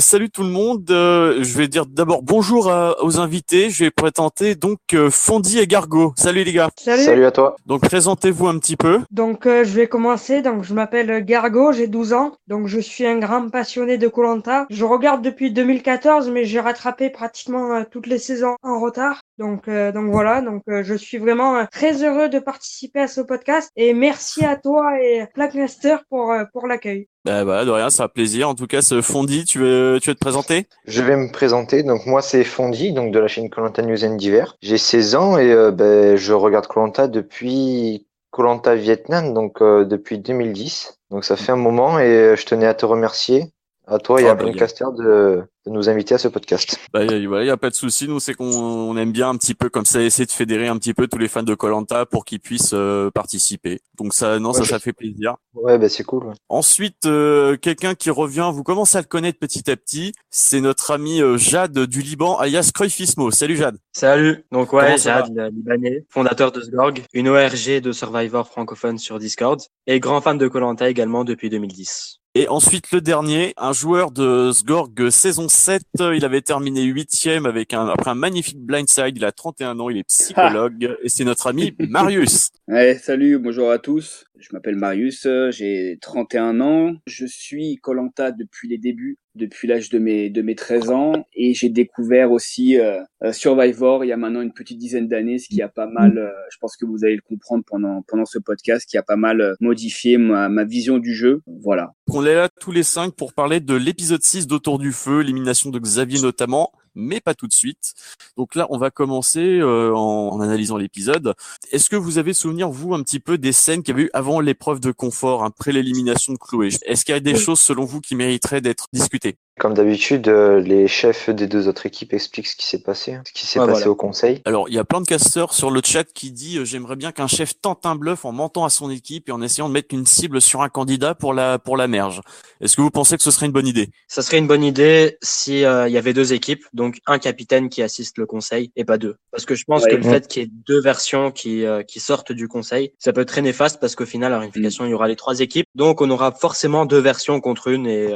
Salut tout le monde. Euh, je vais dire d'abord bonjour aux invités. Je vais présenter donc euh, Fondi et Gargo. Salut les gars. Salut. Salut à toi. Donc présentez-vous un petit peu. Donc euh, je vais commencer. Donc je m'appelle Gargo, j'ai 12 ans. Donc je suis un grand passionné de Colanta. Je regarde depuis 2014, mais j'ai rattrapé pratiquement toutes les saisons en retard. Donc donc voilà. Donc je suis vraiment très heureux de participer à ce podcast et merci à toi et Blackmaster pour pour l'accueil. Bah voilà, de rien, ça fait plaisir. En tout cas, ce Fondi, tu veux, tu veux te présenter? Je vais me présenter. Donc moi, c'est Fondi, donc de la chaîne Colanta News and Divers. J'ai 16 ans et euh, ben, je regarde Colanta depuis Colanta Vietnam, donc euh, depuis 2010. Donc ça fait un moment et euh, je tenais à te remercier à toi et à Blancaster de, de nous inviter à ce podcast. Bah, il y a pas de souci. Nous, c'est qu'on aime bien un petit peu comme ça, essayer de fédérer un petit peu tous les fans de Colanta pour qu'ils puissent euh, participer. Donc ça, non, ça, ça fait plaisir. Ouais, bah c'est cool. Ensuite, euh, quelqu'un qui revient, vous commencez à le connaître petit à petit. C'est notre ami euh, Jade du Liban, alias Cruyfismo. Salut Jade. Salut. Donc ouais, Jade, libanais, fondateur de Sgorg, une ORG de Survivor francophone sur Discord, et grand fan de Colanta également depuis 2010. Et ensuite le dernier, un joueur de Sgorg saison 7, il avait terminé huitième avec un après un magnifique blindside, il a 31 ans, il est psychologue et c'est notre ami Marius. Ouais, salut, bonjour à tous. Je m'appelle Marius, j'ai 31 ans, je suis Colanta depuis les débuts depuis l'âge de mes de mes 13 ans. Et j'ai découvert aussi euh, euh, Survivor il y a maintenant une petite dizaine d'années ce qui a pas mal euh, je pense que vous allez le comprendre pendant pendant ce podcast qui a pas mal modifié ma, ma vision du jeu. Voilà. On est là tous les cinq pour parler de l'épisode 6 d'Autour du feu l'élimination de Xavier notamment mais pas tout de suite. Donc là, on va commencer euh, en, analysant l'épisode. Est-ce que vous avez souvenir, vous, un petit peu des scènes qu'il y avait eu avant l'épreuve de confort, après l'élimination de Chloé? Est-ce qu'il y a des choses, selon vous, qui mériteraient d'être discutées? Comme d'habitude, euh, les chefs des deux autres équipes expliquent ce qui s'est passé, ce qui s'est passé au conseil. Alors, il y a plein de casteurs sur le chat qui dit euh, j'aimerais bien qu'un chef tente un bluff en mentant à son équipe et en essayant de mettre une cible sur un candidat pour la pour la merge. Est-ce que vous pensez que ce serait une bonne idée? Ça serait une bonne idée si euh, il y avait deux équipes, donc un capitaine qui assiste le conseil et pas deux. Parce que je pense que le fait qu'il y ait deux versions qui qui sortent du conseil, ça peut être très néfaste parce qu'au final, à la réunification, il y aura les trois équipes, donc on aura forcément deux versions contre une et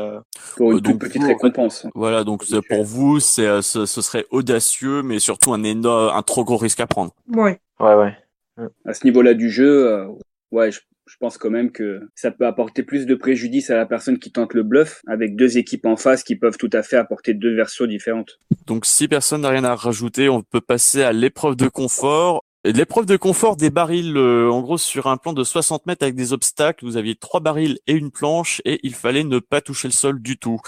pour une toute petite récompense. Voilà, donc pour vous, c'est euh, ce, ce, serait audacieux, mais surtout un énorme, un trop gros risque à prendre. Ouais. Ouais, ouais. À ce niveau-là du jeu, euh, ouais, je, je, pense quand même que ça peut apporter plus de préjudice à la personne qui tente le bluff, avec deux équipes en face qui peuvent tout à fait apporter deux versions différentes. Donc si personne n'a rien à rajouter, on peut passer à l'épreuve de confort. L'épreuve de confort des barils, euh, en gros sur un plan de 60 mètres avec des obstacles, vous aviez trois barils et une planche et il fallait ne pas toucher le sol du tout.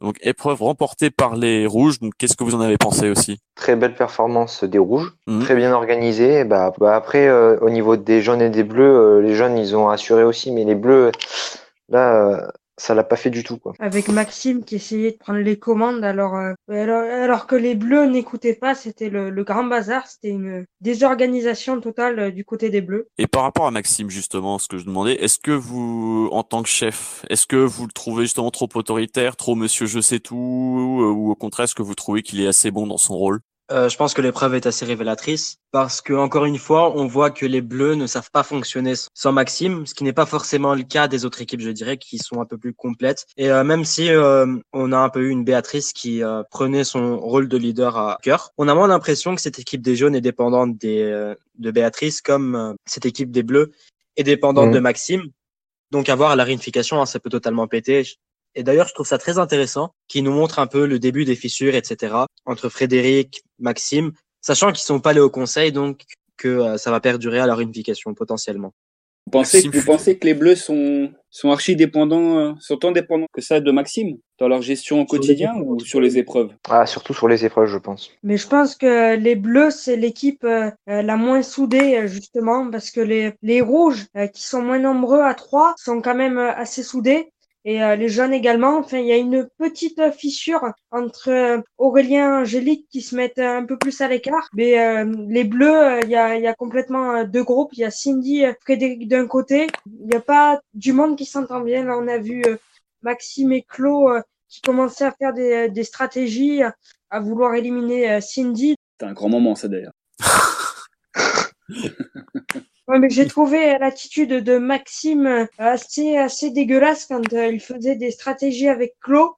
Donc épreuve remportée par les rouges. Donc qu'est-ce que vous en avez pensé aussi? Très belle performance des rouges, mhm. très bien organisée. Bah, bah après euh, au niveau des jaunes et des bleus, euh, les jaunes ils ont assuré aussi, mais les bleus là ça l'a pas fait du tout quoi. Avec Maxime qui essayait de prendre les commandes alors euh, alors, que les bleus n'écoutaient pas, c'était le, grand bazar, c'était une désorganisation totale euh, du côté des bleus. Et par rapport à Maxime justement, ce que je demandais, est-ce que vous en tant que chef, est-ce que vous le trouvez justement trop autoritaire, trop monsieur je sais tout ou au contraire est-ce que vous trouvez qu'il est assez bon dans son rôle? Euh, je pense que l'épreuve est assez révélatrice parce que encore une fois, on voit que les Bleus ne savent pas fonctionner sans Maxime, ce qui n'est pas forcément le cas des autres équipes, je dirais, qui sont un peu plus complètes. Et euh, même si euh, on a un peu eu une Béatrice qui prenait son rôle de leader à cœur, on a moins l'impression que cette équipe des jaunes est dépendante des, de Béatrice comme cette équipe des Bleus est dépendante mmh. de Maxime. Donc avoir la réunification, hein, ça peut totalement péter. Et d'ailleurs, je trouve ça très intéressant, qui nous montre un peu le début des fissures, etc., entre Frédéric, Maxime, sachant qu'ils sont pas allés au conseil, donc que euh, ça va perdurer à leur unification potentiellement. Vous pensez, vous pensez que les Bleus sont, sont archi dépendants, euh, sont tant dépendants que ça de Maxime dans leur gestion au quotidien ou sur les épreuves? Ah, surtout sur les épreuves, je pense. Mais je pense que les Bleus, c'est l'équipe euh, la moins soudée, justement, parce que les, les Rouges, qui sont moins nombreux à trois, sont quand même assez soudés et euh, les jeunes également. Enfin, il y a une petite fissure entre euh, Aurélien et Angélique qui se mettent un peu plus à l'écart. Mais euh, les bleus, il y a, y, a, complètement deux groupes. Il y a Cindy, Frédéric d'un côté. Il n'y a pas du monde qui s'entend bien. Là, on a vu Maxime et Claude qui commençaient à faire des, des stratégies, à vouloir éliminer Cindy. C'est un grand moment, ça d'ailleurs. Ouais, mais j'ai trouvé l'attitude de Maxime assez, assez dégueulasse quand euh, il faisait des stratégies avec Claude.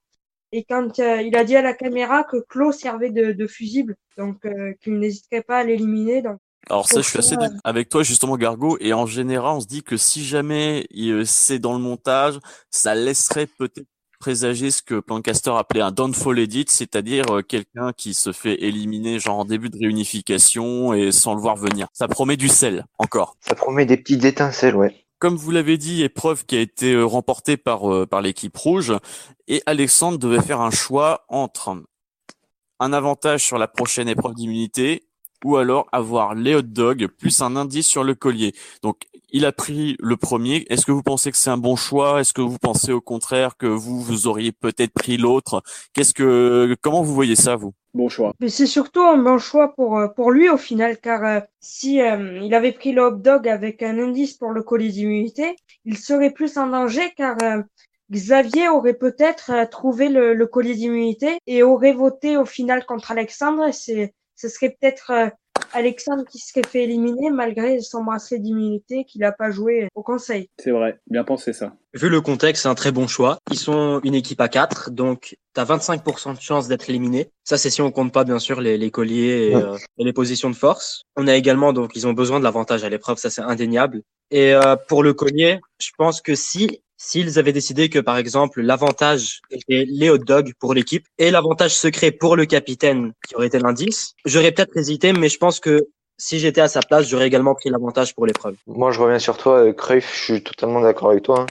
et quand il a dit à la caméra que Claude servait de, de fusible, donc qu'il n'hésiterait pas à l'éliminer. Donc alors ça, je suis assez avec toi justement, Gargo. Et en général, on se dit que si jamais c'est dans le montage, ça laisserait peut-être présager ce que Plancaster appelait un downfall edit, c'est-à-dire euh, quelqu'un qui se fait éliminer genre en début de réunification et sans le voir venir. Ça promet du sel, encore. Ça promet des petites étincelles, ouais. Comme vous l'avez dit, épreuve qui a été euh, remportée par euh, par l'équipe rouge et Alexandre devait faire un choix entre un avantage sur la prochaine épreuve d'immunité ou alors avoir les hot dogs plus un indice sur le collier. Donc il a pris le premier. Est-ce que vous pensez que c'est un bon choix? Est-ce que vous pensez au contraire que vous vous auriez peut-être pris l'autre? Qu'est-ce que comment vous voyez ça vous? Bon choix. Mais c'est surtout un bon choix pour euh, pour lui au final car euh, si euh, il avait pris le hot dog avec un indice pour le collier d'immunité, il serait plus en danger car Xavier aurait peut-être trouvé le, le collier d'immunité et aurait voté au final contre Alexandre. Et c'est ce serait peut-être euh, Alexandre qui serait fait éliminer malgré son bracelet d'immunité qu'il n'a pas joué au conseil. C'est vrai, bien pensé ça. Vu le contexte, c'est un très bon choix. Ils sont une équipe à 4, donc tu as 25% de chance d'être éliminé. Ça, c'est si on compte pas, bien sûr, les, les colliers euh, et, les positions de force. On a également, donc, ils ont besoin de l'avantage à l'épreuve, ça c'est indéniable. Et euh, pour le collier, je pense que si s'ils avaient décidé que, par exemple, l'avantage était les hot dogs pour l'équipe et l'avantage secret pour le capitaine, qui aurait été l'indice, j'aurais peut-être hésité, mais je pense que si j'étais à sa place, j'aurais également pris l'avantage pour l'épreuve. Moi, je reviens sur toi, euh, Cruyff, je suis totalement d'accord avec toi. Hein.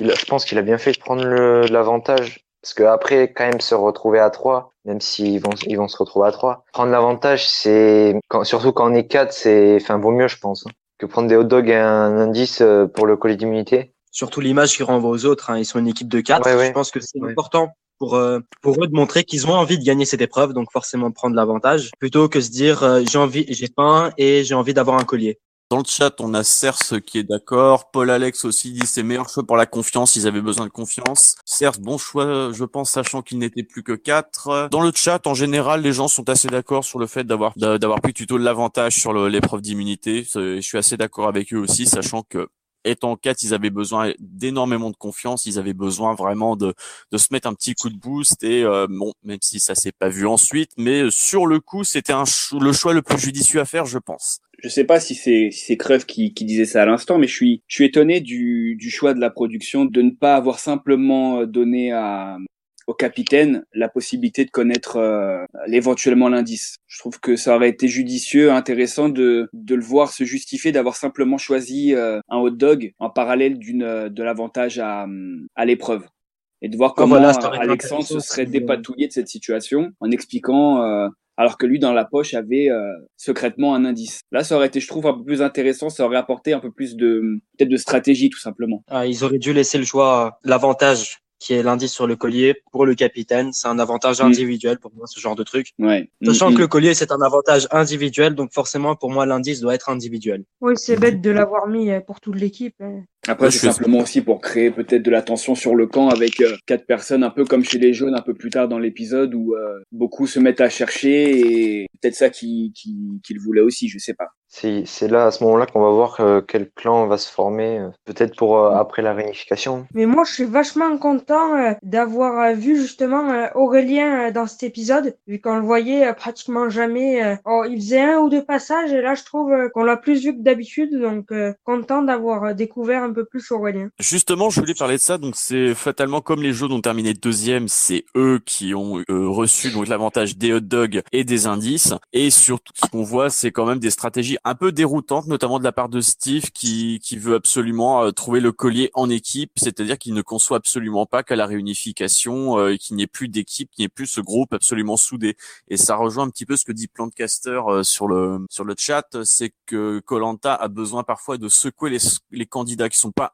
je pense qu'il a bien fait de prendre l'avantage, parce qu'après, quand même, se retrouver à 3, même s'ils vont, se retrouver à 3, prendre l'avantage, c'est, surtout quand on est 4, c'est, enfin, vaut mieux, je pense, hein, que prendre des hot dogs et un indice euh, pour le colis d'immunité surtout l'image qu'ils renvoient aux autres. Hein. Ils sont une équipe de quatre. Je pense que c'est important pour euh, pour eux de montrer qu'ils ont envie de gagner cette épreuve, donc forcément de prendre l'avantage, plutôt que se dire euh, j'ai envie, j'ai faim et j'ai envie d'avoir un collier. Dans le chat, on a Cerce qui est d'accord. Paul Alex aussi dit c'est meilleur choix pour la confiance. Ils avaient besoin de confiance. Cerce, bon choix, je pense, sachant qu'il n'était plus que quatre. Dans le chat, en général, les gens sont assez d'accord sur le fait d'avoir d'avoir pris plutôt de l'avantage sur l'épreuve d'immunité. Je suis assez d'accord avec eux aussi, sachant que étant quatre, ils avaient besoin d'énormément de confiance, ils avaient besoin vraiment de, de se mettre un petit coup de boost et euh, bon, même si ça s'est pas vu ensuite, mais euh, sur le coup, c'était un le choix le plus judicieux à faire, je pense. Je sais pas si c'est si c'est qui, qui disait ça à l'instant, mais je suis je suis étonné du, du choix de la production de ne pas avoir simplement donné à au capitaine la possibilité de connaître euh, éventuellement l'indice. Je trouve que ça aurait été judicieux, intéressant de, de le voir se justifier d'avoir simplement choisi euh, un hot dog en parallèle d'une de l'avantage à, à l'épreuve et de voir ah, comment Alexandre se serait dépatouillé de cette situation en expliquant euh, alors que lui dans la poche avait euh, secrètement un indice. Là, ça aurait été, je trouve, un peu plus intéressant, ça aurait apporté un peu plus de peut-être de stratégie tout simplement. Ah, ils auraient dû laisser le choix, l'avantage qui est l'indice sur le collier pour le capitaine. C'est un avantage mm. individuel pour moi, ce genre de truc. Ouais. Sachant mm, que mm. le collier, c'est un avantage individuel, donc forcément, pour moi, l'indice doit être individuel. Oui, c'est bête de l'avoir mis euh, pour toute l'équipe. Hein. Après, c'est simplement aussi pour créer peut-être de la tension sur le camp avec euh, quatre personnes, un peu comme chez les jaunes un peu plus tard dans l'épisode où euh, beaucoup se mettent à chercher et peut-être ça qu'ils qui, qui, voulaient aussi, je sais pas. C'est là, à ce moment-là, qu'on va voir euh, quel clan va se former, peut-être pour après la réunification. Mais moi, je suis vachement content d'avoir vu justement Aurélien dans cet épisode, vu qu'on le voyait pratiquement jamais. Oh, il faisait un ou deux passages et là, je trouve qu'on l'a plus vu que d'habitude, donc content d'avoir découvert un peu plus Aurélien. Justement, je voulais parler de ça. Donc, c'est fatalement comme les jaunes ont terminé deuxième, c'est eux qui ont euh, reçu donc l'avantage des hot dogs et des indices. Et surtout, ce qu'on voit, c'est quand même des stratégies un peu déroutantes, notamment de la part de Steve, qui qui veut absolument euh, trouver le collier en équipe, c'est-à-dire qu'il ne conçoit absolument pas qu'à la réunification, euh, qu'il n'y ait plus d'équipe, qu'il n'y ait plus ce groupe absolument soudé. Et ça rejoint un petit peu ce que dit Plantcaster sur le sur le chat, c'est que Colanta a besoin parfois de secouer les, les candidats pas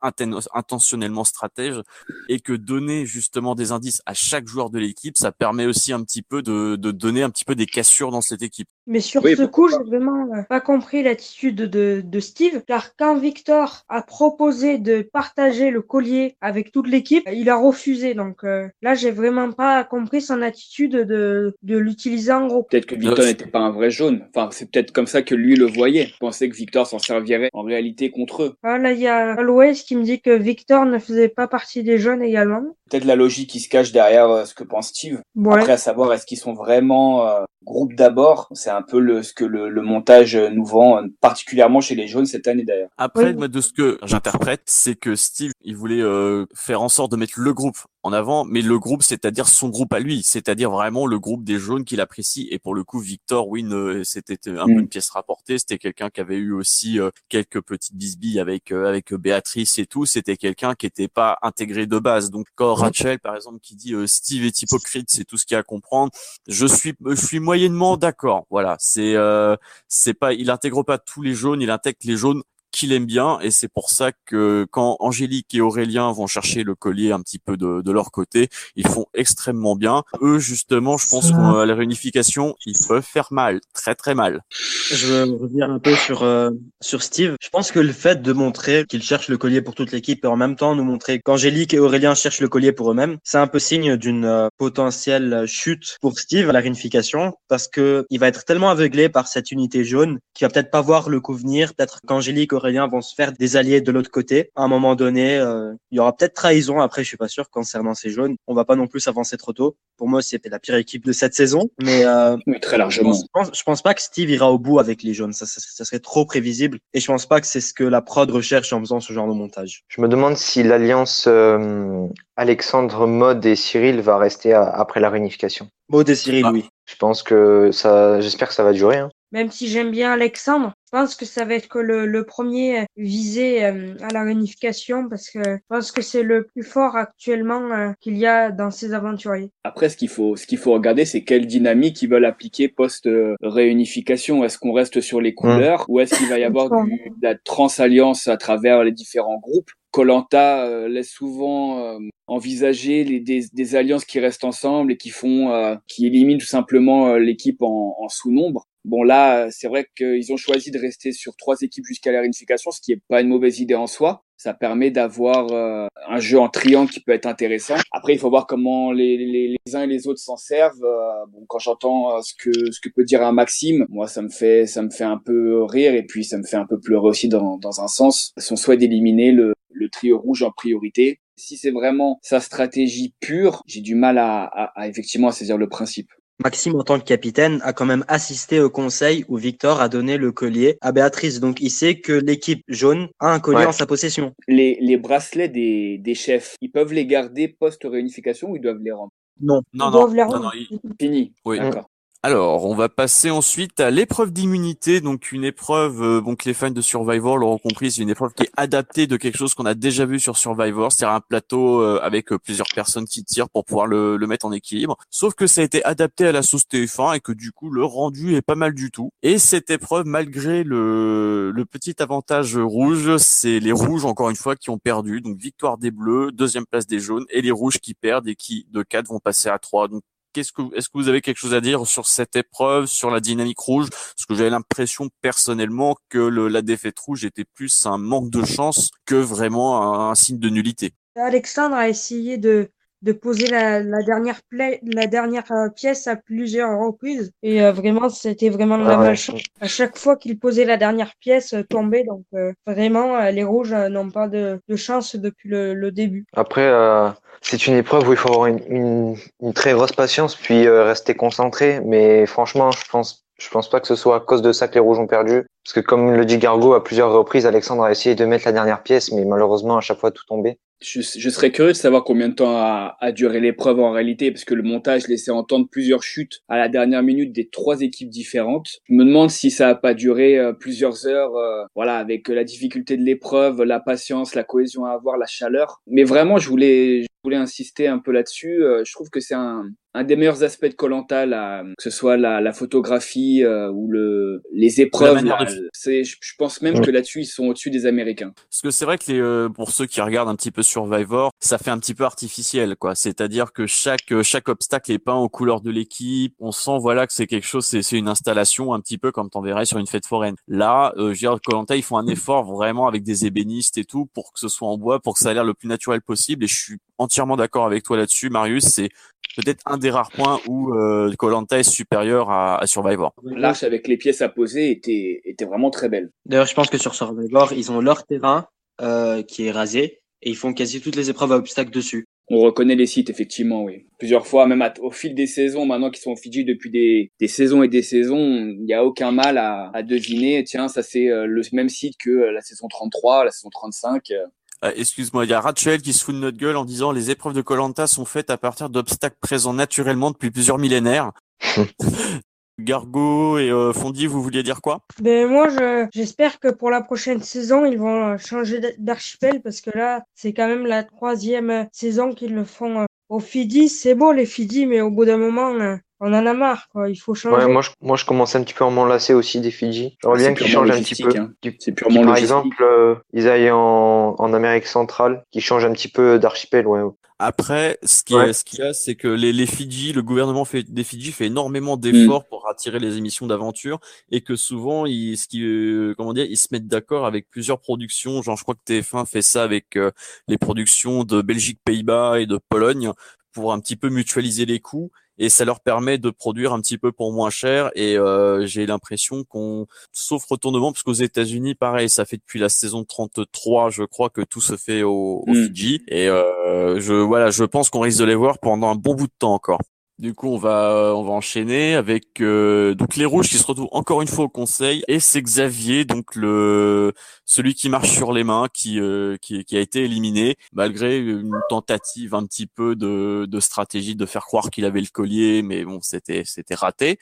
intentionnellement stratèges et que donner justement des indices à chaque joueur de l'équipe, ça permet aussi un petit peu de, de donner un petit peu des cassures dans cette équipe. Mais sur Oui, ce coup, j'ai vraiment euh, pas compris l'attitude de, de Steve, car quand Victor a proposé de partager le collier avec toute l'équipe, il a refusé. Donc euh, là, j'ai vraiment pas compris son attitude de, de l'utiliser en groupe. Peut-être que Victor Euh, n'était pas un vrai jaune. Enfin, c'est peut-être comme ça que lui le voyait. Il pensait que Victor s'en servirait en réalité contre eux. Ah, là, il y a Alois qui me dit que Victor ne faisait pas partie des jeunes également. Peut-être la logique qui se cache derrière euh, ce que pense Steve. Ouais. Après, à savoir, est-ce qu'ils sont vraiment euh, groupe d'abord C'est un peu le, ce que le, le montage nous vend, euh, particulièrement chez les jaunes cette année d'ailleurs. Après, Oui. moi, de ce que j'interprète, c'est que Steve, il voulait euh, faire en sorte de mettre le groupe en avant, mais le groupe, c'est-à-dire son groupe à lui, c'est-à-dire vraiment le groupe des jaunes qu'il apprécie. Et pour le coup, Victor, oui, ne- c'était un peu Mm. une pièce rapportée. C'était quelqu'un qui avait eu aussi euh, quelques petites bisbilles avec euh, avec Béatrice et tout. C'était quelqu'un qui était pas intégré de base. Donc quand Rachel, par exemple, qui dit euh, Steve est hypocrite, c'est tout ce qu'il y a à comprendre. Je suis je suis moyennement d'accord. Voilà, c'est euh, c'est pas, il intègre pas tous les jaunes, il intègre les jaunes qu'il aime bien et c'est pour ça que quand Angélique et Aurélien vont chercher le collier un petit peu de, de leur côté, ils font extrêmement bien. Eux justement, je pense qu'à la réunification, ils peuvent faire mal, très très mal. Je veux revenir un peu sur euh, sur Steve. Je pense que le fait de montrer qu'il cherche le collier pour toute l'équipe et en même temps nous montrer qu'Angélique et Aurélien cherchent le collier pour eux-mêmes, c'est un peu signe d'une euh, potentielle chute pour Steve à la réunification parce que il va être tellement aveuglé par cette unité jaune qu'il va peut-être pas voir le coup venir. Peut-être qu'Angélique vont se faire des alliés de l'autre côté. À un moment donné, euh, il y aura peut-être trahison. Après, je suis pas sûr concernant ces jaunes. On va pas non plus s'avancer trop tôt. Pour moi, c'était la pire équipe de cette saison, mais euh, très largement. je pense- je pense pas que Steve ira au bout avec les jaunes. Ça, ça, ça serait trop prévisible. Et je pense pas que c'est ce que la prod recherche en faisant ce genre de montage. Je me demande si l'alliance euh, Alexandre, Mode et Cyril va rester à- après la réunification. Maud et Cyril, Ah. oui. Je pense que ça, j'espère que ça va durer. Hein. Même si j'aime bien Alexandre, je pense que ça va être que le, le premier visé euh, à la réunification parce que je pense que c'est le plus fort actuellement euh, qu'il y a dans ces aventuriers. Après, ce qu'il faut, ce qu'il faut regarder, c'est quelle dynamique ils veulent appliquer post euh, réunification. Est-ce qu'on reste sur les couleurs ou est-ce qu'il va y avoir du, de la transalliance à travers les différents groupes? Colanta laisse souvent euh, envisager les, des, des alliances qui restent ensemble et qui font, euh, qui éliminent tout simplement euh, l'équipe en, en sous-nombre. Bon là, c'est vrai qu'ils ont choisi de rester sur trois équipes jusqu'à la réunification, ce qui est pas une mauvaise idée en soi. Ça permet d'avoir euh, un jeu en triangle qui peut être intéressant. Après, il faut voir comment les, les, les uns et les autres s'en servent. Euh, bon, quand j'entends euh, ce que ce que peut dire un Maxime, moi ça me fait ça me fait un peu rire et puis ça me fait un peu pleurer aussi dans dans un sens. Son souhait d'éliminer le le trio rouge en priorité. Si c'est vraiment sa stratégie pure, j'ai du mal à, à, à effectivement à saisir le principe. Maxime, en tant que capitaine, a quand même assisté au conseil où Victor a donné le collier à Béatrice. Donc, il sait que l'équipe jaune a un collier Ouais. en sa possession. Les, les bracelets des, des chefs, ils peuvent les garder post-réunification ou ils doivent les rendre? Non. Non, Ils non, doivent les non, rendre. non, il- Fini. Oui. D'accord. Alors, on va passer ensuite à l'épreuve d'immunité, donc une épreuve, euh, que les fans de Survivor l'auront compris, c'est une épreuve qui est adaptée de quelque chose qu'on a déjà vu sur Survivor, c'est-à-dire un plateau euh, avec euh, plusieurs personnes qui tirent pour pouvoir le, mettre en équilibre. Sauf que ça a été adapté à la sauce TF1 et que du coup le rendu est pas mal du tout. Et cette épreuve, malgré le, le petit avantage rouge, c'est les rouges encore une fois qui ont perdu. Donc victoire des bleus, deuxième place des jaunes et les rouges qui perdent et qui de 4 vont passer à 3. Donc Qu'est-ce que, est-ce que vous avez quelque chose à dire sur cette épreuve, sur la dynamique rouge? Parce que j'avais l'impression personnellement que la défaite rouge était plus un manque de chance que vraiment un signe de nullité. Alexandre a essayé de, de poser la, la dernière, la dernière euh, pièce à plusieurs reprises et euh, vraiment c'était vraiment de la Ah ouais. malchance. À chaque fois qu'il posait la dernière pièce, euh, tombait donc euh, vraiment euh, les rouges n'ont pas de, de chance depuis le, le début. Après, euh, c'est une épreuve où il faut avoir une, une, une très grosse patience, puis euh, rester concentré. Mais franchement, je pense, je pense pas que ce soit à cause de ça que les rouges ont perdu. Parce que comme le dit Gargo à plusieurs reprises, Alexandre a essayé de mettre la dernière pièce, mais malheureusement à chaque fois tout tombé. Je, je serais curieux de savoir combien de temps a, a duré l'épreuve en réalité, parce que le montage laissait entendre plusieurs chutes à la dernière minute des trois équipes différentes. Je me demande si ça a pas duré euh, plusieurs heures, euh, voilà, avec euh, la difficulté de l'épreuve, la patience, la cohésion à avoir, la chaleur. Mais vraiment, je voulais, je voulais insister un peu là-dessus. Euh, je trouve que c'est un, un des meilleurs aspects de Colanta, que ce soit la, la photographie euh, ou le, les épreuves, manière de C'est, je je pense même que là-dessus, ils sont au-dessus des Américains. Parce que c'est vrai que les, euh, pour ceux qui regardent un petit peu Survivor, ça fait un petit peu artificiel, quoi. C'est-à-dire que chaque euh, chaque obstacle est peint aux couleurs de l'équipe. On sent voilà que c'est quelque chose, c'est c'est une installation un petit peu comme t'en verrais sur une fête foraine. Là, euh, je veux dire, Colanta, ils font un effort vraiment avec des ébénistes et tout pour que ce soit en bois, pour que ça ait l'air le plus naturel possible. Et je suis entièrement d'accord avec toi là-dessus, Marius. C'est peut-être un des rares points où euh, Colanta est supérieur à, à Survivor. L'arche avec les pièces à poser était, était vraiment très belle. D'ailleurs, je pense que sur Survivor, ils ont leur terrain euh, qui est rasé et ils font quasi toutes les épreuves à obstacles dessus. On reconnaît les sites, effectivement, oui. Plusieurs fois, même à- au fil des saisons, maintenant qu'ils sont au Fidji depuis des, des saisons et des saisons, il n'y a aucun mal à, à deviner. Tiens, ça c'est euh, le même site que euh, la saison 33, la saison 35. euh. Euh, Excuse-moi, il y a Rachel qui se fout de notre gueule en disant les épreuves de Colanta sont faites à partir d'obstacles présents naturellement depuis plusieurs millénaires. Gargo et euh, Fondy, vous vouliez dire quoi? Ben moi, je j'espère que pour la prochaine saison, ils vont euh, changer d'archipel parce que là, c'est quand même la troisième euh, saison qu'ils le font euh, au Fidji. C'est beau les Fidji, mais au bout d'un moment, euh, on en a marre, quoi. Il faut changer. Ouais, moi, je, moi, je commence un petit peu à m'en lasser aussi des Fidji. J'aimerais C'est bien qu'ils changent un petit peu. hein. C'est purement par logistique. exemple, euh, ils aillent en, en Amérique centrale, qu'ils changent un petit peu d'archipel, ouais. Après, ce qui Ouais. est, ce qu'il y a, c'est que les, les Fidji, le gouvernement fait, des Fidji fait énormément d'efforts pour attirer les émissions d'aventure et que souvent, ils, ce qui, euh, comment dire, ils se mettent d'accord avec plusieurs productions. Genre, je crois que TF1 fait ça avec euh, les productions de Belgique, Pays-Bas et de Pologne pour un petit peu mutualiser les coûts et ça leur permet de produire un petit peu pour moins cher. Et euh, j'ai l'impression qu'on sauf retournement parce qu'aux États-Unis pareil ça fait depuis la saison 33 je crois que tout se fait au, au Mm. Fidji. Et euh, je voilà je pense qu'on risque de les voir pendant un bon bout de temps encore du coup, on va on va enchaîner avec euh, donc les rouges qui se retrouvent encore une fois au conseil. Et c'est Xavier donc le celui qui marche sur les mains qui euh, qui, qui a été éliminé malgré une tentative un petit peu de de stratégie de faire croire qu'il avait le collier mais bon c'était c'était raté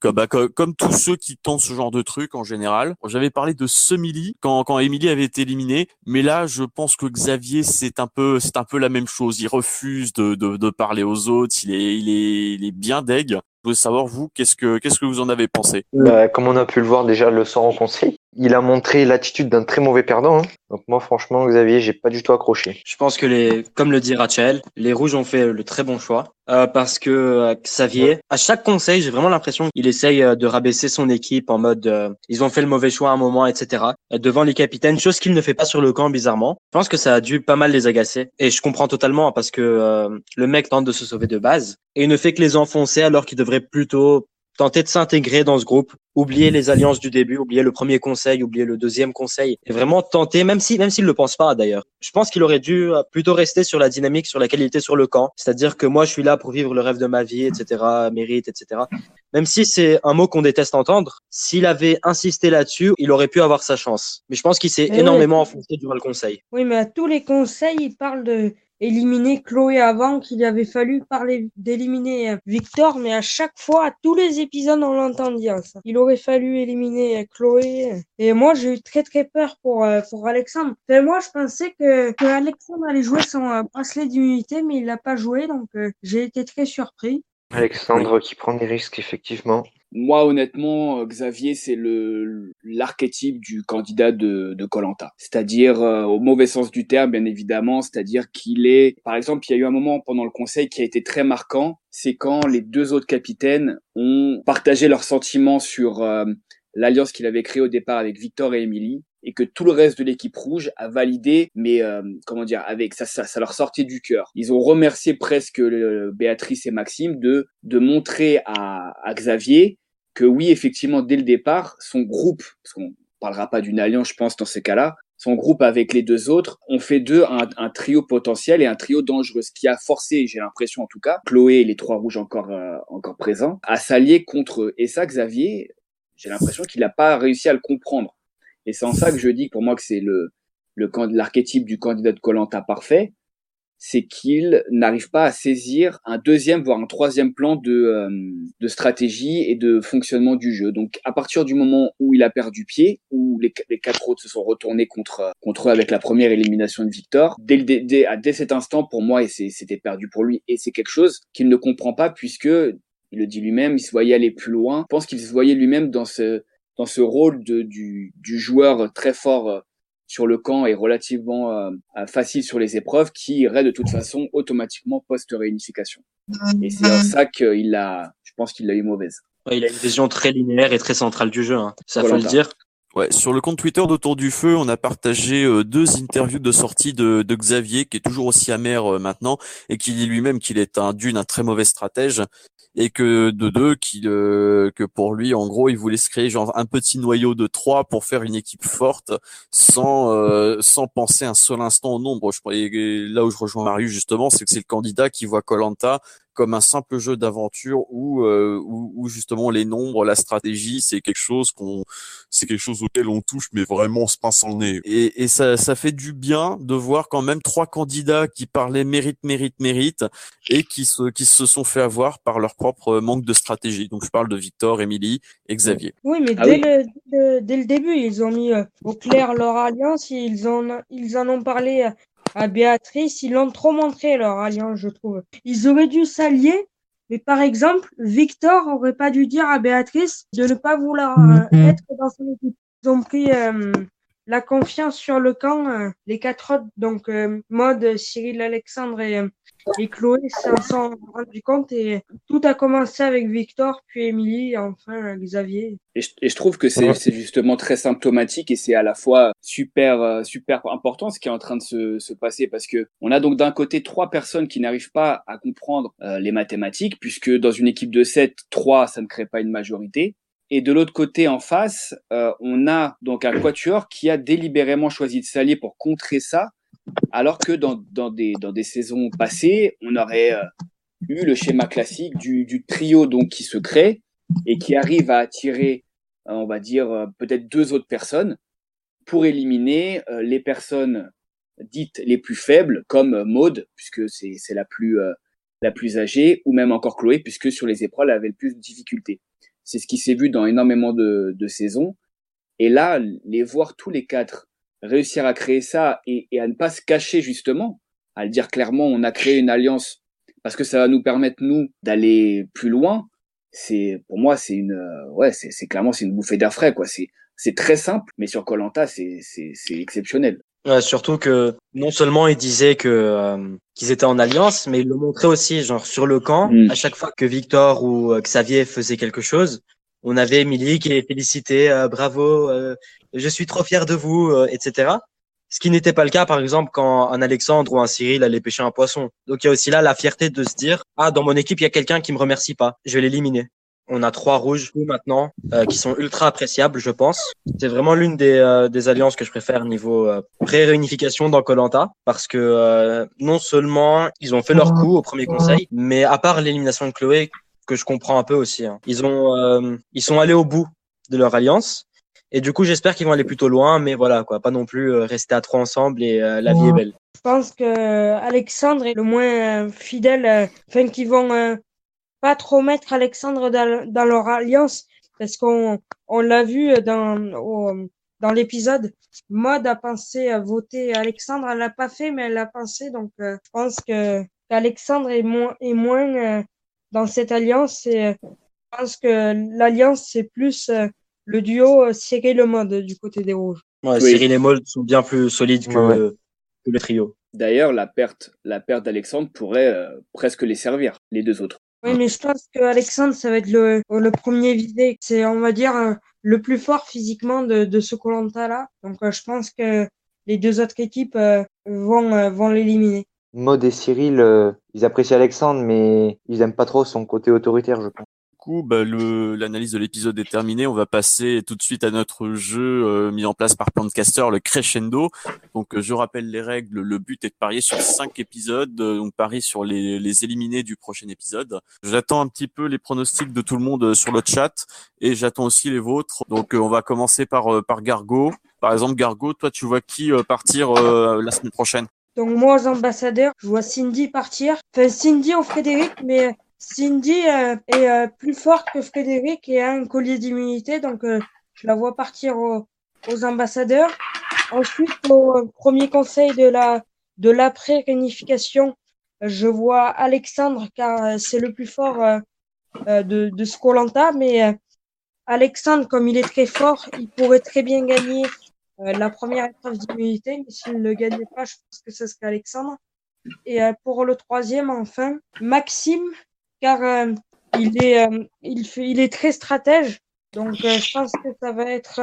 comme bah, co- comme tous ceux qui tentent ce genre de truc en général. J'avais parlé de Semili quand quand Emily avait été éliminée, mais là je pense que Xavier c'est un peu c'est un peu la même chose. Il refuse de de, de parler aux autres. Il est il est il est bien deg. Je veux savoir vous qu'est-ce que qu'est-ce que vous en avez pensé? Bah, comme on a pu le voir déjà le soir au conseil, il a montré l'attitude d'un très mauvais perdant. hein. Donc moi, franchement, Xavier, j'ai pas du tout accroché. Je pense que les, comme le dit Rachel, les rouges ont fait le très bon choix euh, parce que euh, Xavier, à chaque conseil, j'ai vraiment l'impression qu'il essaye euh, de rabaisser son équipe en mode euh, ils ont fait le mauvais choix à un moment, etc. devant les capitaines, chose qu'il ne fait pas sur le camp bizarrement. Je pense que ça a dû pas mal les agacer et je comprends totalement parce que euh, le mec tente de se sauver de base et il ne fait que les enfoncer alors qu'il devrait plutôt tenter de s'intégrer dans ce groupe, oublier les alliances du début, oublier le premier conseil, oublier le deuxième conseil, et vraiment tenter, même si même s'il le pense pas d'ailleurs. Je pense qu'il aurait dû euh, plutôt rester sur la dynamique sur laquelle il était sur le camp, c'est-à-dire que moi je suis là pour vivre le rêve de ma vie, etc., mérite, etc. Même si c'est un mot qu'on déteste entendre, s'il avait insisté là-dessus, il aurait pu avoir sa chance. Mais je pense qu'il s'est énormément enfoncé durant le conseil. Oui, mais à tous les conseils, ils parlent de éliminer Chloé avant qu'il avait fallu parler d'éliminer Victor, mais à chaque fois, à tous les épisodes, on l'entend dire ça. Il aurait fallu éliminer Chloé. Et moi, j'ai eu très très peur pour, euh, pour Alexandre. Enfin, moi, je pensais que, que Alexandre allait jouer son euh, bracelet d'immunité, mais il l'a pas joué, donc euh, j'ai été très surpris. Alexandre qui prend des risques, effectivement. Moi, honnêtement, euh, Xavier, c'est le l'archétype du candidat de Colanta. C'est-à-dire euh, au mauvais sens du terme, bien évidemment. C'est-à-dire qu'il est, par exemple, il y a eu un moment pendant le conseil qui a été très marquant. C'est quand les deux autres capitaines ont partagé leurs sentiments sur euh, l'alliance qu'il avait créée au départ avec Victor et Emily et que tout le reste de l'équipe rouge a validé, mais euh, comment dire, avec ça, ça, ça leur sortait du cœur. Ils ont remercié presque Béatrice et Maxime de de montrer à, à Xavier que oui, effectivement, dès le départ, son groupe, parce qu'on parlera pas d'une alliance, je pense, dans ces cas-là, son groupe avec les deux autres ont fait d'eux un, trio potentiel et un trio dangereux, ce qui a forcé, j'ai l'impression en tout cas, Chloé et les trois rouges encore euh, encore présents, à s'allier contre eux. Et ça, Xavier, j'ai l'impression qu'il n'a pas réussi à le comprendre. Et c'est en ça que je dis pour moi que c'est le le l'archétype du candidat de Colanta parfait, c'est qu'il n'arrive pas à saisir un deuxième voire un troisième plan de euh, de stratégie et de fonctionnement du jeu. Donc à partir du moment où il a perdu pied, où les, quatre autres se sont retournés contre contre eux avec la première élimination de Victor, dès dès, à- dès cet instant pour moi et c'était perdu pour lui et c'est quelque chose qu'il ne comprend pas puisque il le dit lui-même, il se voyait aller plus loin. Je pense qu'il se voyait lui-même dans ce dans ce rôle de, du, du joueur très fort sur le camp et relativement facile sur les épreuves qui irait de toute façon automatiquement post-réunification. Et c'est en ça qu'il a, je pense qu'il l'a eu mauvaise. il a une vision très linéaire et très centrale du jeu, hein. ça faut le dire. Ouais, sur le compte Twitter d'Autour du Feu, on a partagé euh, deux interviews de sortie de, de, Xavier, qui est toujours aussi amer euh, maintenant, et qui dit lui-même qu'il est un d'une un très mauvais stratège, et que de deux, qu'il euh, que pour lui, en gros, il voulait se créer genre un petit noyau de trois pour faire une équipe forte, sans sans penser un seul instant au nombre. Je, là où je rejoins Marius justement, c'est que c'est le candidat qui voit Colanta comme un simple jeu d'aventure où, euh, où, justement les nombres, la stratégie, c'est quelque chose qu'on, c'est quelque chose auquel on touche, mais vraiment on se pince en nez. Et, et ça, ça fait du bien de voir quand même trois candidats qui parlaient mérite, mérite, mérite, et qui se, qui se sont fait avoir par leur propre manque de stratégie. Donc je parle de Victor, Émilie et Xavier. Oui, mais ah dès, Le, dès le début, ils ont mis euh, au clair leur alliance, ils ont, ils en ont parlé euh, à Béatrice, ils l'ont trop montré leur alliance, je trouve. Ils auraient dû s'allier, mais par exemple, Victor aurait pas dû dire à Béatrice de ne pas vouloir euh, mhm. être dans son équipe. Ils ont pris euh, la confiance sur le camp, euh, les quatre autres, donc Mode, Cyril, Alexandre et et Chloé s'en sont rendu compte et tout a commencé avec Victor, puis Émilie, enfin Xavier. Et je, et je trouve que c'est justement très symptomatique et c'est à la fois super euh, super important ce qui est en train de se, se passer parce que on a donc d'un côté trois personnes qui n'arrivent pas à comprendre euh, les mathématiques puisque dans une équipe de 7, trois ça ne crée pas une majorité. Et de l'autre côté, en face, euh, on a donc un quatuor qui a délibérément choisi de s'allier pour contrer ça alors que dans, dans, des, dans des saisons passées, on aurait euh, eu le schéma classique du, du, trio donc qui se crée et qui arrive à attirer, euh, on va dire, euh, peut-être deux autres personnes pour éliminer les personnes dites les plus faibles, comme Maude, puisque c'est la plus la plus âgée, ou même encore Chloé, puisque sur les épreuves, elle avait le plus de difficultés. C'est ce qui s'est vu dans énormément de, de saisons. Et là, les voir tous les quatre réussir à créer ça et, et, à ne pas se cacher justement, à le dire clairement, on a créé une alliance parce que ça va nous permettre nous d'aller plus loin. C'est pour moi c'est une euh, ouais c'est clairement c'est une bouffée d'air frais quoi. C'est c'est très simple, mais sur Colanta c'est c'est exceptionnel. Ouais, surtout que non seulement ils disaient que euh, qu'ils étaient en alliance, mais ils le montraient aussi, genre sur le camp, mm. à chaque fois que Victor ou euh, Xavier faisait quelque chose, on avait Émilie qui les félicitait, euh, bravo, euh, je suis trop fier de vous, euh, etc. Ce qui n'était pas le cas, par exemple, quand un Alexandre ou un Cyril allait pêcher un poisson. Donc il y a aussi là la fierté de se dire, ah, dans mon équipe, il y a quelqu'un qui me remercie pas, je vais l'éliminer. On a trois rouges maintenant qui sont ultra appréciables, je pense. C'est vraiment l'une des, des, alliances que je préfère niveau pré-réunification dans Colanta parce que non seulement ils ont fait leur coup au premier conseil, mais à part l'élimination de Chloé, que je comprends un peu aussi. Hein. Ils ont, euh, ils sont allés au bout de leur alliance. Et du coup, j'espère qu'ils vont aller plutôt loin, mais voilà, quoi, pas non plus euh, rester à trois ensemble et euh, la vie est belle. Je pense que Alexandre est le moins fidèle, enfin, qu'ils vont pas trop mettre Alexandre dans, dans leur alliance, parce qu'on on, l'a vu dans, dans l'épisode. Mode a pensé à voter Alexandre, elle l'a pas fait, mais elle l'a pensé, donc je pense que qu'Alexandre est moins, est moins dans cette alliance, c'est, je pense que l'alliance, c'est plus euh, le duo euh, Cyril et Mode du côté des Rouges. Ouais, Cyril et Mode sont bien plus solides que, le trio. D'ailleurs, la perte, la perte d'Alexandre pourrait euh, presque les servir, les deux autres. Oui, mais je pense que Alexandre, ça va être le, le premier visé. C'est, on va dire, le plus fort physiquement de, de ce Colanta là. Donc, je pense que les deux autres équipes vont, vont l'éliminer. Maud et Cyril, euh, ils apprécient Alexandre, mais ils aiment pas trop son côté autoritaire, je pense. Coup, bah, l'analyse de l'épisode est terminée. On va passer tout de suite à notre jeu euh, mis en place par Plantcaster, le Crescendo. Donc, euh, je rappelle les règles. Le but est de parier sur cinq épisodes, donc parier sur les, les éliminés du prochain épisode. J'attends un petit peu les pronostics de tout le monde sur le chat et j'attends aussi les vôtres. Donc, on va commencer par par Gargo. Par exemple, Gargo, toi, tu vois qui partir la semaine prochaine? Donc moi, aux ambassadeurs, je vois Cindy partir. Enfin, Cindy ou Frédéric, mais Cindy euh, est euh, plus forte que Frédéric et a un collier d'immunité. Donc euh, je la vois partir aux, ambassadeurs. Ensuite, au premier conseil de la de l'après-réunification, je vois Alexandre car c'est le plus fort de, de Scolanta, mais Alexandre, comme il est très fort, il pourrait très bien gagner la première épreuve d'immunité, mais s'il ne le gagnait pas, je pense que ce serait Alexandre. Et pour le troisième, enfin, Maxime, car euh, il est, il fait, il est très stratège, donc je pense que ça va être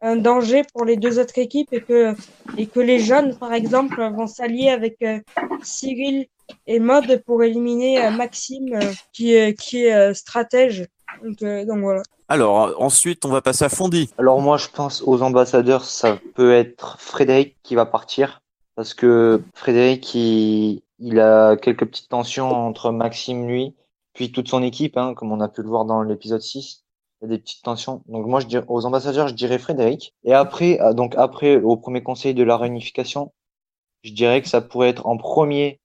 un danger pour les deux autres équipes et que et que les jeunes, par exemple, vont s'allier avec Cyril et Mode pour éliminer Maxime, qui est qui est stratège. Donc, donc voilà. Alors ensuite, on va passer à Fondi. Alors moi, je pense aux ambassadeurs, ça peut être Frédéric qui va partir parce que Frédéric, il, il a quelques petites tensions entre Maxime, lui, puis toute son équipe, hein, comme on a pu le voir dans l'épisode 6. Il y a des petites tensions. Donc moi, je dirais, aux ambassadeurs, je dirais Frédéric. Et après, euh, donc après, au premier conseil de la réunification, je dirais que ça pourrait être en premier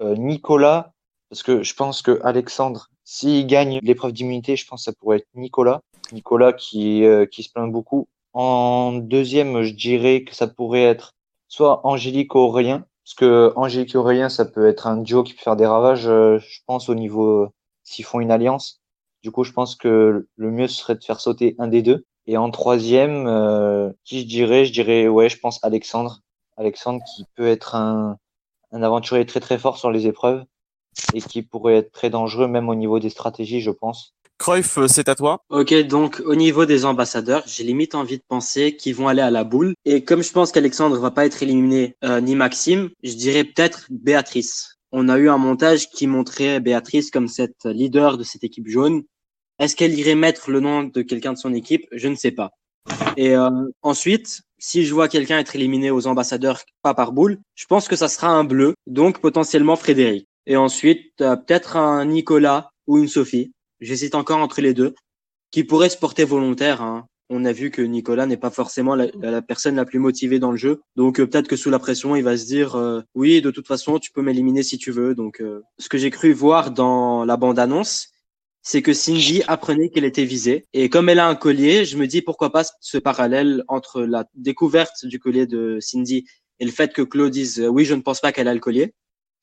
euh, Nicolas, parce que je pense que Alexandre s'il gagne l'épreuve d'immunité, je pense que ça pourrait être Nicolas. Nicolas qui, euh, qui se plaint beaucoup. En deuxième, je dirais que ça pourrait être soit Angélique Aurélien, parce que Angélique Aurélien, ça peut être un duo qui peut faire des ravages, euh, je pense, au niveau s'ils font une alliance. Du coup, je pense que le mieux serait de faire sauter un des deux. Et en troisième, euh, qui je dirais? Je dirais, ouais, je pense Alexandre. Alexandre qui peut être un, un aventurier très très fort sur les épreuves et qui pourrait être très dangereux même au niveau des stratégies, je pense. Cruyff, euh, c'est à toi. Ok, donc au niveau des ambassadeurs, j'ai limite envie de penser qu'ils vont aller à la boule. Et comme je pense qu'Alexandre va pas être éliminé, euh, ni Maxime, je dirais peut-être Béatrice. On a eu un montage qui montrait Béatrice comme cette leader de cette équipe jaune. Est-ce qu'elle irait mettre le nom de quelqu'un de son équipe? Je ne sais pas. Et euh, ensuite, si je vois quelqu'un être éliminé aux ambassadeurs, pas par boule, je pense que ça sera un bleu, donc potentiellement Frédéric. Et ensuite, peut-être un Nicolas ou une Sophie. J'hésite encore entre les deux, qui pourraient se porter volontaire. Hein. On a vu que Nicolas n'est pas forcément la, personne la plus motivée dans le jeu. Donc euh, peut-être que sous la pression, il va se dire euh, oui, de toute façon, tu peux m'éliminer si tu veux. Donc euh, ce que j'ai cru voir dans la bande-annonce, c'est que Cindy apprenait qu'elle était visée. Et comme elle a un collier, je me dis pourquoi pas ce parallèle entre la découverte du collier de Cindy et le fait que Claude dise oui, je ne pense pas qu'elle a le collier.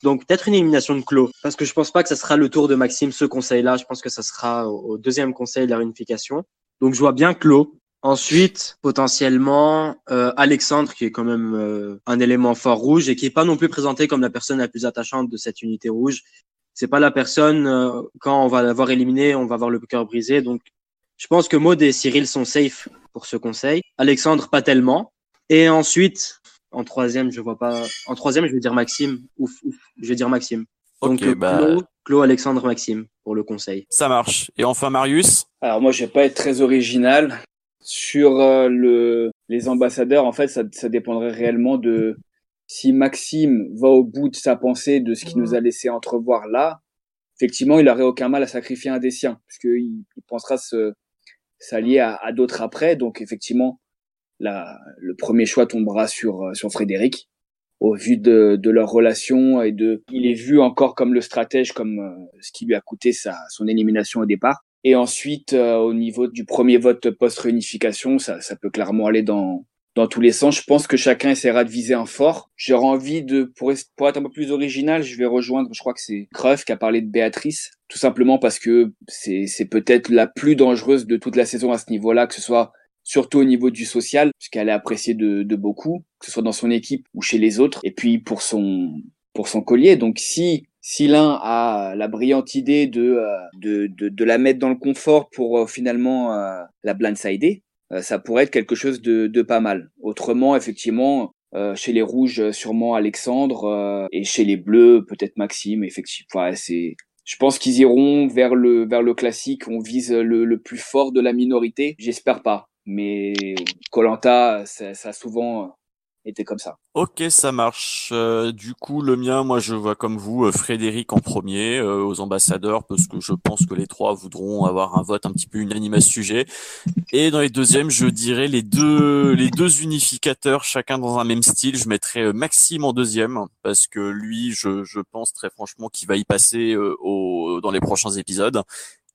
Donc peut-être une élimination de Clos, parce que je pense pas que ça sera le tour de Maxime ce conseil-là. Je pense que ça sera au, deuxième conseil de la réunification. Donc je vois bien Clos. Ensuite, potentiellement euh, Alexandre, qui est quand même euh, un élément fort rouge et qui est pas non plus présenté comme la personne la plus attachante de cette unité rouge. C'est pas la personne euh, quand on va l'avoir éliminé, on va avoir le cœur brisé. Donc je pense que Maud et Cyril sont safe pour ce conseil. Alexandre pas tellement. Et ensuite, en troisième, je vois pas. En troisième, je vais dire Maxime. Ouf, ouf je vais dire Maxime. Donc, okay, bah... Alexandre, Maxime pour le conseil. Ça marche. Et enfin, Marius? Alors, moi, je vais pas être très original. Sur euh, le, les ambassadeurs, en fait, ça, ça dépendrait réellement de si Maxime va au bout de sa pensée, de ce qu'il nous a laissé entrevoir là. Effectivement, il aurait aucun mal à sacrifier un des siens, puisqu'il il pensera se s'allier à, à d'autres après. Donc, effectivement, la, le premier choix tombera sur, euh, sur Frédéric au vu de, de, leur relation et de il est vu encore comme le stratège comme euh, ce qui lui a coûté sa son élimination au départ et ensuite euh, au niveau du premier vote post réunification ça, ça peut clairement aller dans dans tous les sens je pense que chacun essaiera de viser un fort j'aurais envie de pour, pour être un peu plus original je vais rejoindre je crois que c'est Creuf qui a parlé de Béatrice tout simplement parce que c'est c'est peut-être la plus dangereuse de toute la saison à ce niveau-là que ce soit surtout au niveau du social, puisqu'elle est appréciée de, de, beaucoup, que ce soit dans son équipe ou chez les autres, et puis pour son pour son collier. Donc si si l'un a la brillante idée de, euh, de, de, de, la mettre dans le confort pour euh, finalement euh, la blindsider, ça pourrait être quelque chose de, de pas mal. Autrement, effectivement, chez les rouges, sûrement Alexandre, et chez les bleus, peut-être Maxime. Effectivement, c'est je pense qu'ils iront vers le vers le classique. On vise le, le plus fort de la minorité. J'espère pas mais Colanta, ça, ça, a souvent été comme ça. Ok, ça marche. Euh, du coup, le mien, moi, je vois comme vous euh, Frédéric en premier euh, aux ambassadeurs, parce que je pense que les trois voudront avoir un vote un petit peu unanime à ce sujet. Et dans les deuxièmes, je dirais les deux les deux unificateurs, chacun dans un même style. Je mettrais Maxime en deuxième, parce que lui, je, je pense très franchement qu'il va y passer au, dans les prochains épisodes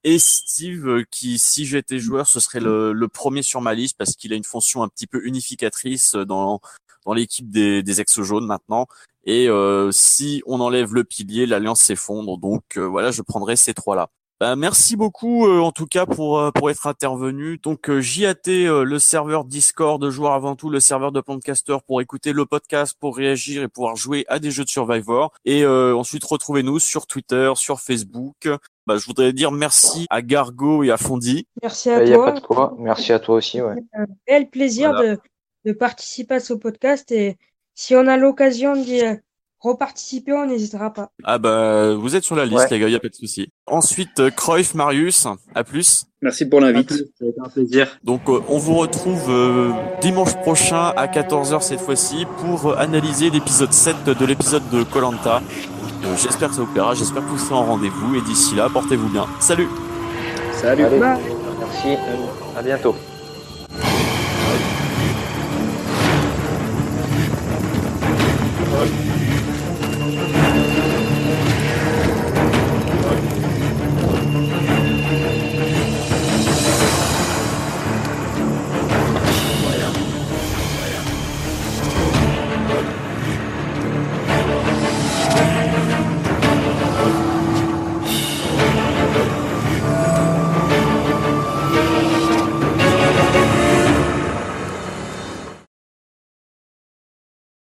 et Steve euh, qui si j'étais joueur ce serait le, le, premier sur ma liste parce qu'il a une fonction un petit peu unificatrice dans dans l'équipe des, des ex jaunes maintenant et euh, si on enlève le pilier l'alliance s'effondre donc euh, voilà je prendrai ces trois là Bah, merci beaucoup euh, en tout cas pour euh, pour être intervenu. Donc euh, JAT, euh, le serveur Discord, joueur avant tout, le serveur de Podcaster pour écouter le podcast, pour réagir et pouvoir jouer à des jeux de Survivor. Et euh, ensuite retrouvez-nous sur Twitter, sur Facebook. Bah, je voudrais dire merci à Gargo et à Fondi. Merci à Il n'y a pas toi. de quoi. Merci à toi aussi, ouais. Un réel plaisir Voilà. de, de participer à ce podcast et si on a l'occasion d'y euh, reparticiper, on n'hésitera pas. Ah bah vous êtes sur la liste Ouais. les gars, y a pas de souci. Ensuite euh, Cruyff, Marius, à plus. Merci pour l'invite. ça a été un plaisir. Donc euh, on vous retrouve euh, dimanche prochain à 14h cette fois-ci pour analyser l'épisode 7 de l'épisode de Colanta. j'espère que ça vous plaira, j'espère que vous serez en rendez-vous et d'ici là, portez-vous bien. Salut Salut. Allez, merci. À bientôt. Good.